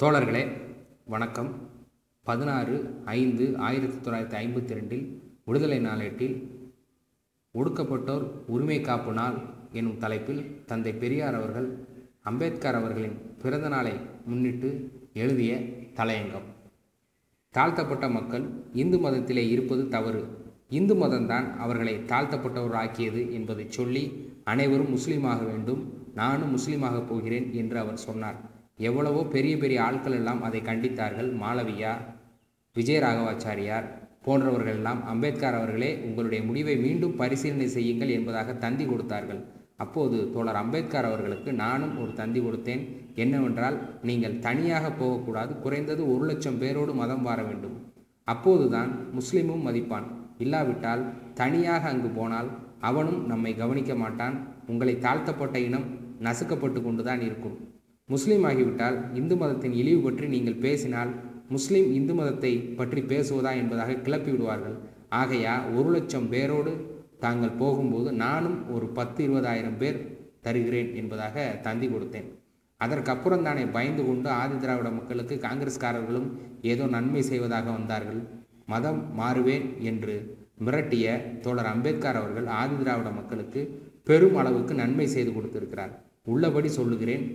தோழர்களே வணக்கம். பதினாறு ஐந்து ஆயிரத்தி தொள்ளாயிரத்தி ஐம்பத்தி ரெண்டில் விடுதலை நாளேட்டில் ஒடுக்கப்பட்டோர் உரிமை காப்பு நாள் எனும் தலைப்பில் தந்தை பெரியார் அவர்கள் அம்பேத்கர் அவர்களின் பிறந்த நாளை முன்னிட்டு எழுதிய தலையங்கம். தாழ்த்தப்பட்ட மக்கள் இந்து மதத்திலே இருப்பது தவறு. இந்து மதம்தான் அவர்களை தாழ்த்தப்பட்டவர் ஆக்கியது என்பதை சொல்லி அனைவரும் முஸ்லீமாக வேண்டும் நானும் முஸ்லீமாக போகிறேன் என்று அவர் சொன்னார். எவ்வளவோ பெரிய பெரிய ஆட்கள் எல்லாம் அதை கண்டித்தார்கள். மாளவியா விஜயராகவாச்சாரியார் போன்றவர்கள் எல்லாம் அம்பேத்கர் அவர்களே உங்களுடைய முடிவை மீண்டும் பரிசீலனை செய்யுங்கள் என்பதாக தந்தி கொடுத்தார்கள். அப்போது தோழர் அம்பேத்கர் அவர்களுக்கு நானும் ஒரு தந்தி கொடுத்தேன். என்னவென்றால் நீங்கள் தனியாக போகக்கூடாது. குறைந்தது ஒரு லட்சம் பேரோடு மதம் வார வேண்டும். அப்போதுதான் முஸ்லீமும் மதிப்பான். இல்லாவிட்டால் தனியாக அங்கு போனால் அவனும் நம்மை கவனிக்க மாட்டான். உங்களை தாழ்த்தப்பட்ட இனம் நசுக்கப்பட்டு கொண்டுதான் இருக்கும். முஸ்லீம் ஆகிவிட்டால் இந்து மதத்தின் இழிவு பற்றி நீங்கள் பேசினால் முஸ்லீம் இந்து மதத்தை பற்றி பேசுவதா என்பதாக கிளப்பி விடுவார்கள். ஆகையா ஒரு லட்சம் பேரோடு தாங்கள் போகும்போது நானும் ஒரு பத்து இருபதாயிரம் பேர் தருகிறேன் என்பதாக தந்தி கொடுத்தேன். அதற்கப்புறம் தானே பயந்து கொண்டு ஆதி திராவிட மக்களுக்கு காங்கிரஸ்காரர்களும் ஏதோ நன்மை செய்வதாக வந்தார்கள். மதம் மாறுவேன் என்று மிரட்டிய தோழர் அம்பேத்கர் அவர்கள் ஆதி திராவிட மக்களுக்கு பெரும் அளவுக்கு நன்மை செய்து கொடுத்திருக்கிறார். உள்ளபடி சொல்லுகிறேன்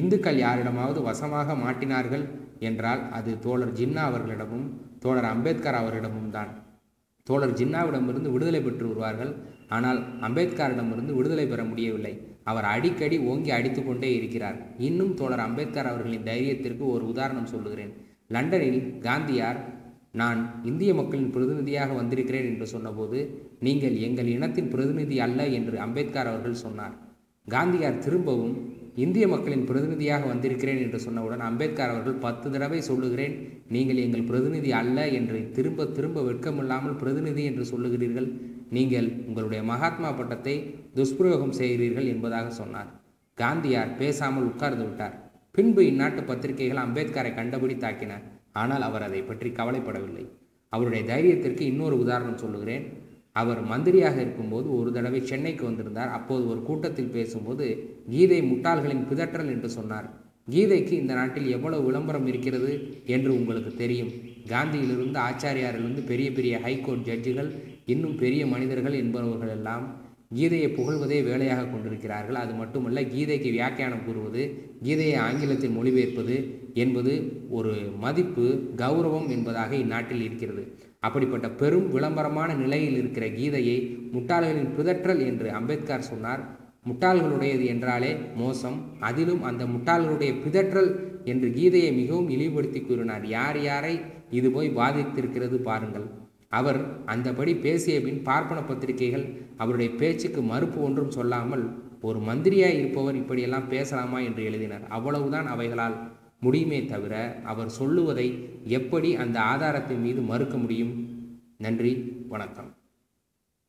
இந்துக்கள் யாரிடமாவது வசமாக மாட்டினார்கள் என்றால் அது தோழர் ஜின்னா அவர்களிடமும் தோழர் அம்பேத்கர் அவர்களிடமும் தான். தோழர் ஜின்னாவிடமிருந்து விடுதலை பெற்று வருவார்கள். ஆனால் அம்பேத்கரிடமிருந்து விடுதலை பெற முடியவில்லை. அவர் அடிக்கடி ஓங்கி அடித்து கொண்டே இருக்கிறார். இன்னும் தோழர் அம்பேத்கர் அவர்களின் தைரியத்திற்கு ஒரு உதாரணம் சொல்லுகிறேன். லண்டனில் காந்தியார் நான் இந்திய மக்களின் பிரதிநிதியாக வந்திருக்கிறேன் என்று சொன்னபோது நீங்கள் எங்கள் இனத்தின் பிரதிநிதி அல்ல என்று அம்பேத்கர் அவர்கள் சொன்னார். காந்தியார் திரும்பவும் இந்திய மக்களின் பிரதிநிதியாக வந்திருக்கிறேன் என்று சொன்னவுடன் அம்பேத்கர் அவர்கள் பத்து தடவை சொல்லுகிறேன் நீங்கள் எங்கள் பிரதிநிதி அல்ல என்று திரும்ப திரும்ப வெட்கமில்லாமல் பிரதிநிதி என்று சொல்லுகிறீர்கள். நீங்கள் உங்களுடைய மகாத்மா பட்டத்தை துஷ்பிரயோகம் செய்கிறீர்கள் என்பதாக சொன்னார். காந்தியார் பேசாமல் உட்கார்ந்து விட்டார். பின்பு இந்நாட்டு பத்திரிகைகள் அம்பேத்கரை கண்டபடி தாக்கின. ஆனால் அவர் அதை பற்றி கவலைப்படவில்லை. அவருடைய தைரியத்திற்கு இன்னொரு உதாரணம் சொல்லுகிறேன். அவர் மந்திரியாக இருக்கும்போது ஒரு தடவை சென்னைக்கு வந்திருந்தார். அப்போது ஒரு கூட்டத்தில் பேசும்போது கீதை முட்டாள்களின் பிதற்றல் என்று சொன்னார். கீதைக்கு இந்த நாட்டில் எவ்வளவு விளம்பரம் இருக்கிறது? என்று உங்களுக்கு தெரியும். காந்தியிலிருந்து ஆச்சாரியாரிலிருந்து பெரிய பெரிய ஹைகோர்ட் ஜட்ஜுகள் இன்னும் பெரிய மனிதர்கள் என்பவர்கள் எல்லாம் கீதையை புகழ்வதே வேலையாக கொண்டிருக்கிறார்கள். அது மட்டுமல்ல கீதைக்கு வியாக்கியானம் கூறுவது கீதையை ஆங்கிலத்தில் மொழிபெயர்ப்பது என்பது ஒரு மதிப்பு கௌரவம் என்பதாக இந்நாட்டில் இருக்கிறது. அப்படிப்பட்ட பெரும் விளம்பரமான நிலையில் இருக்கிற கீதையை முட்டாள்களின் பிதற்றல் என்று அம்பேத்கர் சொன்னார். முட்டாள்களுடையது என்றாலே மோசம். அதிலும் அந்த முட்டாள்களுடைய பிதற்றல் என்று கீதையை மிகவும் இழிவுபடுத்தி கூறினார். யார் யாரை இது போய் பாதித்திருக்கிறது பாருங்கள். அவர் அந்தபடி பேசிய பின் பார்ப்பன பத்திரிகைகள் அவருடைய பேச்சுக்கு மறுப்பு ஒன்றும் சொல்லாமல் ஒரு மந்திரியாய் இருப்பவர் இப்படியெல்லாம் பேசலாமா? என்று எழுதினார். அவ்வளவுதான் அவைகளால் முடியுமே தவிர அவர் சொல்லுவதை எப்படி அந்த ஆதாரத்தின் மீது மறுக்க முடியும்? நன்றி வணக்கம்.